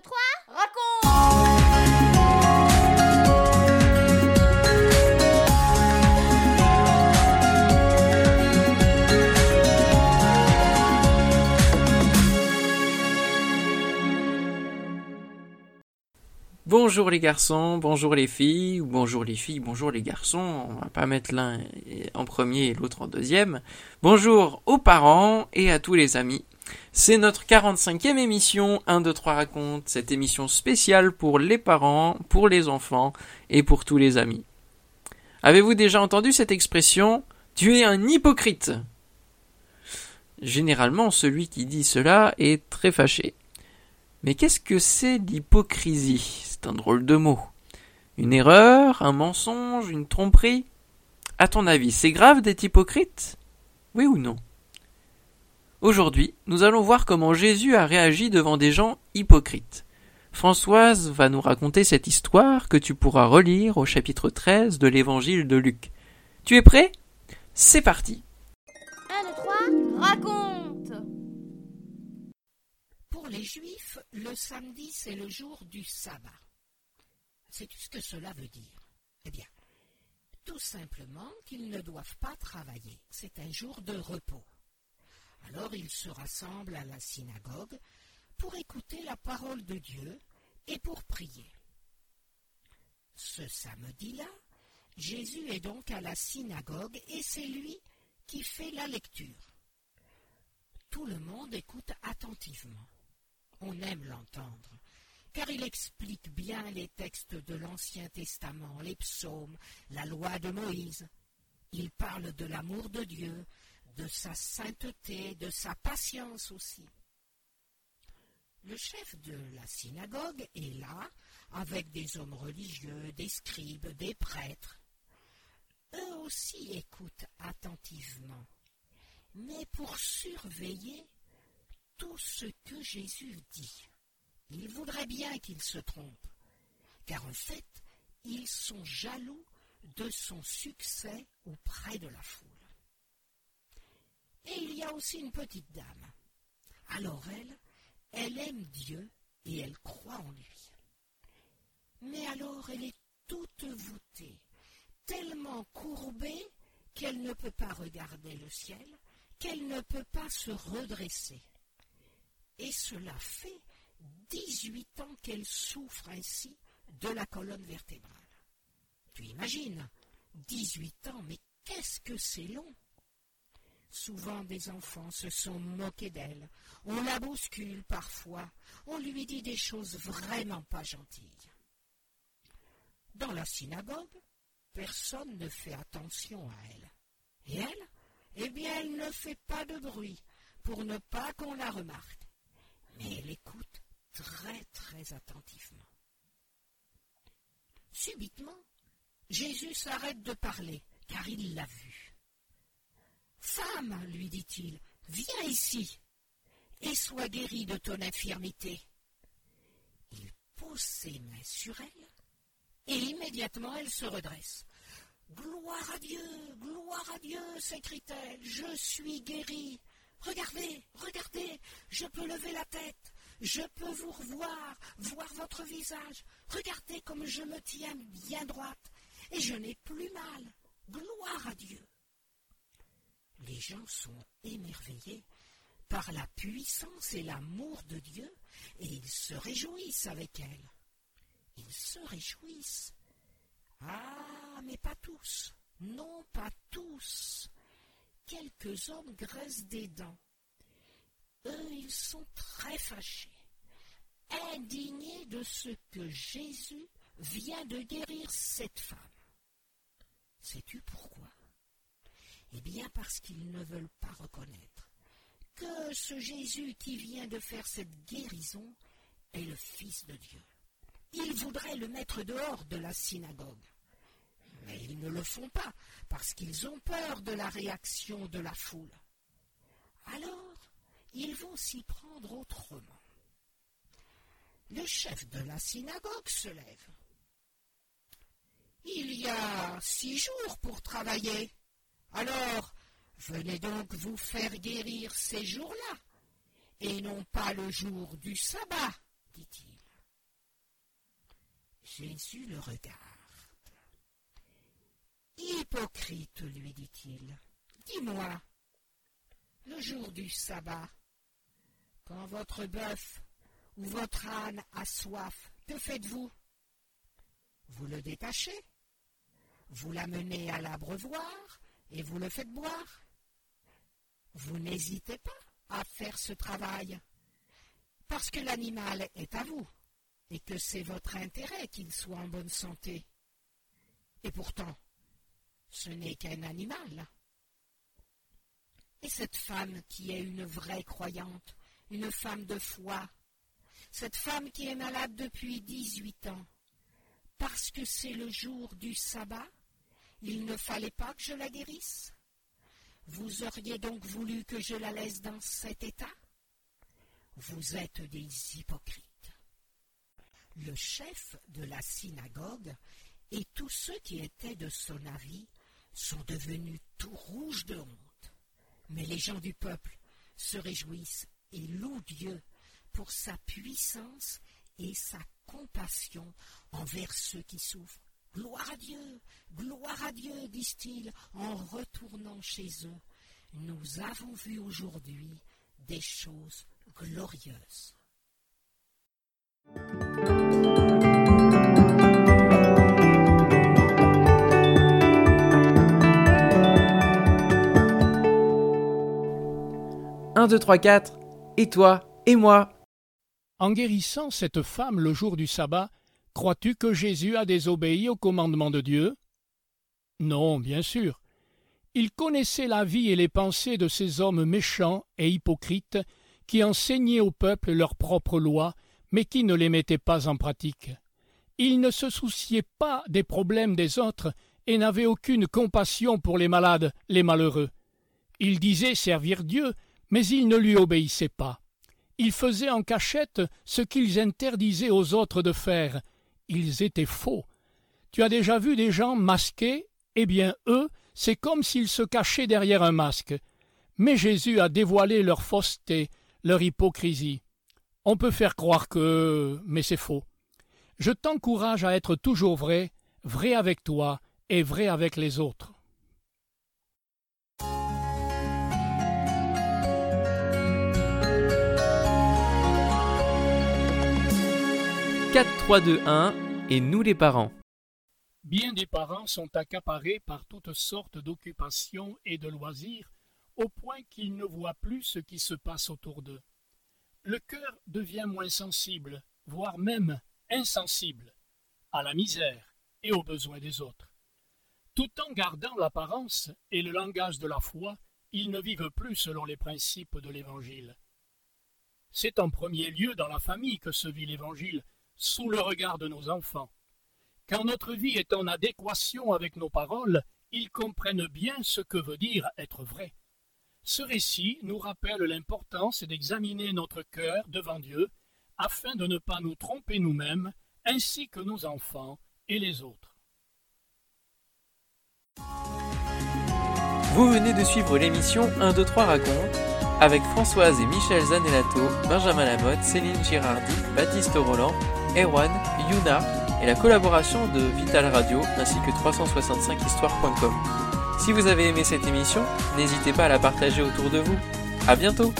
2, 3, raconte Bonjour les garçons, bonjour les filles, ou bonjour les filles, bonjour les garçons, on va pas mettre l'un en premier et l'autre en deuxième. Bonjour aux parents et à tous les amis. C'est notre 45e émission 1, 2, 3 raconte, cette émission spéciale pour les parents, pour les enfants et pour tous les amis. Avez-vous déjà entendu cette expression Tu es un hypocrite Généralement, celui qui dit cela est très fâché. Mais qu'est-ce que c'est l'hypocrisie C'est un drôle de mot. Une erreur, un mensonge, une tromperie? À ton avis, c'est grave d'être hypocrite? Oui ou non? Aujourd'hui, nous allons voir comment Jésus a réagi devant des gens hypocrites. Françoise va nous raconter cette histoire que tu pourras relire au chapitre 13 de l'évangile de Luc. Tu es prêt? C'est parti 1, 2, 3, raconte Pour les Juifs, le samedi, c'est le jour du sabbat. Sais-tu ce que cela veut dire? Eh bien, tout simplement qu'ils ne doivent pas travailler. C'est un jour de repos. Alors ils se rassemblent à la synagogue pour écouter la parole de Dieu et pour prier. Ce samedi-là, Jésus est donc à la synagogue et c'est lui qui fait la lecture. Tout le monde écoute attentivement. On aime l'entendre, car il explique bien les textes de l'Ancien Testament, les psaumes, la loi de Moïse. Il parle de l'amour de Dieu, de sa sainteté, de sa patience aussi. Le chef de la synagogue est là, avec des hommes religieux, des scribes, des prêtres. Eux aussi écoutent attentivement, mais pour surveiller tout ce que Jésus dit. Ils voudraient bien qu'il se trompe, car en fait, ils sont jaloux de son succès auprès de la foule. Et il y a aussi une petite dame. Alors elle, elle aime Dieu et elle croit en lui. Mais alors elle est toute voûtée, tellement courbée qu'elle ne peut pas regarder le ciel, qu'elle ne peut pas se redresser. Et cela fait dix-huit ans qu'elle souffre ainsi de la colonne vertébrale. Tu imagines, dix-huit ans, mais qu'est-ce que c'est long Souvent des enfants se sont moqués d'elle. On la bouscule parfois. On lui dit des choses vraiment pas gentilles. Dans la synagogue, personne ne fait attention à elle. Et elle? Eh bien, elle ne fait pas de bruit pour ne pas qu'on la remarque. Mais elle écoute très très attentivement. Subitement, Jésus s'arrête de parler, car il l'a vue. Femme, lui dit-il, viens ici et sois guérie de ton infirmité. Il pose ses mains sur elle et immédiatement elle se redresse. Gloire à Dieu, gloire à Dieu, s'écrie-t-elle, je suis guérie. Regardez, regardez, je peux lever la tête, je peux vous revoir, voir votre visage. Regardez comme je me tiens bien droite et je n'ai plus mal. Gloire à Dieu. Les gens sont émerveillés par la puissance et l'amour de Dieu et ils se réjouissent avec elle. Ils se réjouissent. Ah, mais pas tous. Non, pas tous. Quelques hommes graissent des dents. Eux, ils sont très fâchés, indignés de ce que Jésus vient de guérir cette femme. Sais-tu pourquoi? Eh bien parce qu'ils ne veulent pas reconnaître que ce Jésus qui vient de faire cette guérison est le Fils de Dieu. Ils voudraient le mettre dehors de la synagogue. Mais ils ne le font pas parce qu'ils ont peur de la réaction de la foule. Alors, ils vont s'y prendre autrement. Le chef de la synagogue se lève. Il y a six jours pour travailler. Alors, venez donc vous faire guérir ces jours-là, et non pas le jour du sabbat, dit-il. Jésus le regarde. Hypocrite, lui dit-il, dis-moi, le jour du sabbat, quand votre bœuf ou votre âne a soif, que faites-vous? Vous le détachez, vous l'amenez à l'abreuvoir et vous le faites boire. Vous n'hésitez pas à faire ce travail, parce que l'animal est à vous et que c'est votre intérêt qu'il soit en bonne santé. Et pourtant, ce n'est qu'un animal. Et cette femme qui est une vraie croyante, une femme de foi, cette femme qui est malade depuis dix-huit ans, parce que c'est le jour du sabbat, il ne fallait pas que je la guérisse Vous auriez donc voulu que je la laisse dans cet état? Vous êtes des hypocrites. Le chef de la synagogue et tous ceux qui étaient de son avis sont devenus tout rouges de honte. Mais les gens du peuple se réjouissent et louent Dieu pour sa puissance et sa compassion envers ceux qui souffrent. Gloire à Dieu, gloire à Dieu, disent-ils en retournant chez eux. Nous avons vu aujourd'hui des choses glorieuses. 1, 2, 3, 4, et toi, et moi. En guérissant cette femme le jour du sabbat, crois-tu que Jésus a désobéi au commandement de Dieu? Non, bien sûr. Il connaissait la vie et les pensées de ces hommes méchants et hypocrites qui enseignaient au peuple leurs propres lois, mais qui ne les mettaient pas en pratique. Il ne se souciait pas des problèmes des autres et n'avait aucune compassion pour les malades, les malheureux. Il disait servir Dieu, mais ils ne lui obéissaient pas. Ils faisaient en cachette ce qu'ils interdisaient aux autres de faire. Ils étaient faux. Tu as déjà vu des gens masqués? Eh bien, eux, c'est comme s'ils se cachaient derrière un masque. Mais Jésus a dévoilé leur fausseté, leur hypocrisie. On peut faire croire que. mais c'est faux. Je t'encourage à être toujours vrai, vrai avec toi et vrai avec les autres. 4, 3, 2, 1 et nous les parents. Bien des parents sont accaparés par toutes sortes d'occupations et de loisirs, au point qu'ils ne voient plus ce qui se passe autour d'eux. Le cœur devient moins sensible, voire même insensible, à la misère et aux besoins des autres. Tout en gardant l'apparence et le langage de la foi, ils ne vivent plus selon les principes de l'Évangile. C'est en premier lieu dans la famille que se vit l'Évangile, sous le regard de nos enfants. Quand notre vie est en adéquation avec nos paroles, ils comprennent bien ce que veut dire être vrai. Ce récit nous rappelle l'importance d'examiner notre cœur devant Dieu afin de ne pas nous tromper nous-mêmes ainsi que nos enfants et les autres. Vous venez de suivre l'émission 1, 2, 3 raconte avec Françoise et Michel Zanellato, Benjamin Lamotte, Céline Girardi, Baptiste Roland Erwan, Yuna et la collaboration de Vital Radio ainsi que 365histoire.com. Si vous avez aimé cette émission, n'hésitez pas à la partager autour de vous. À bientôt!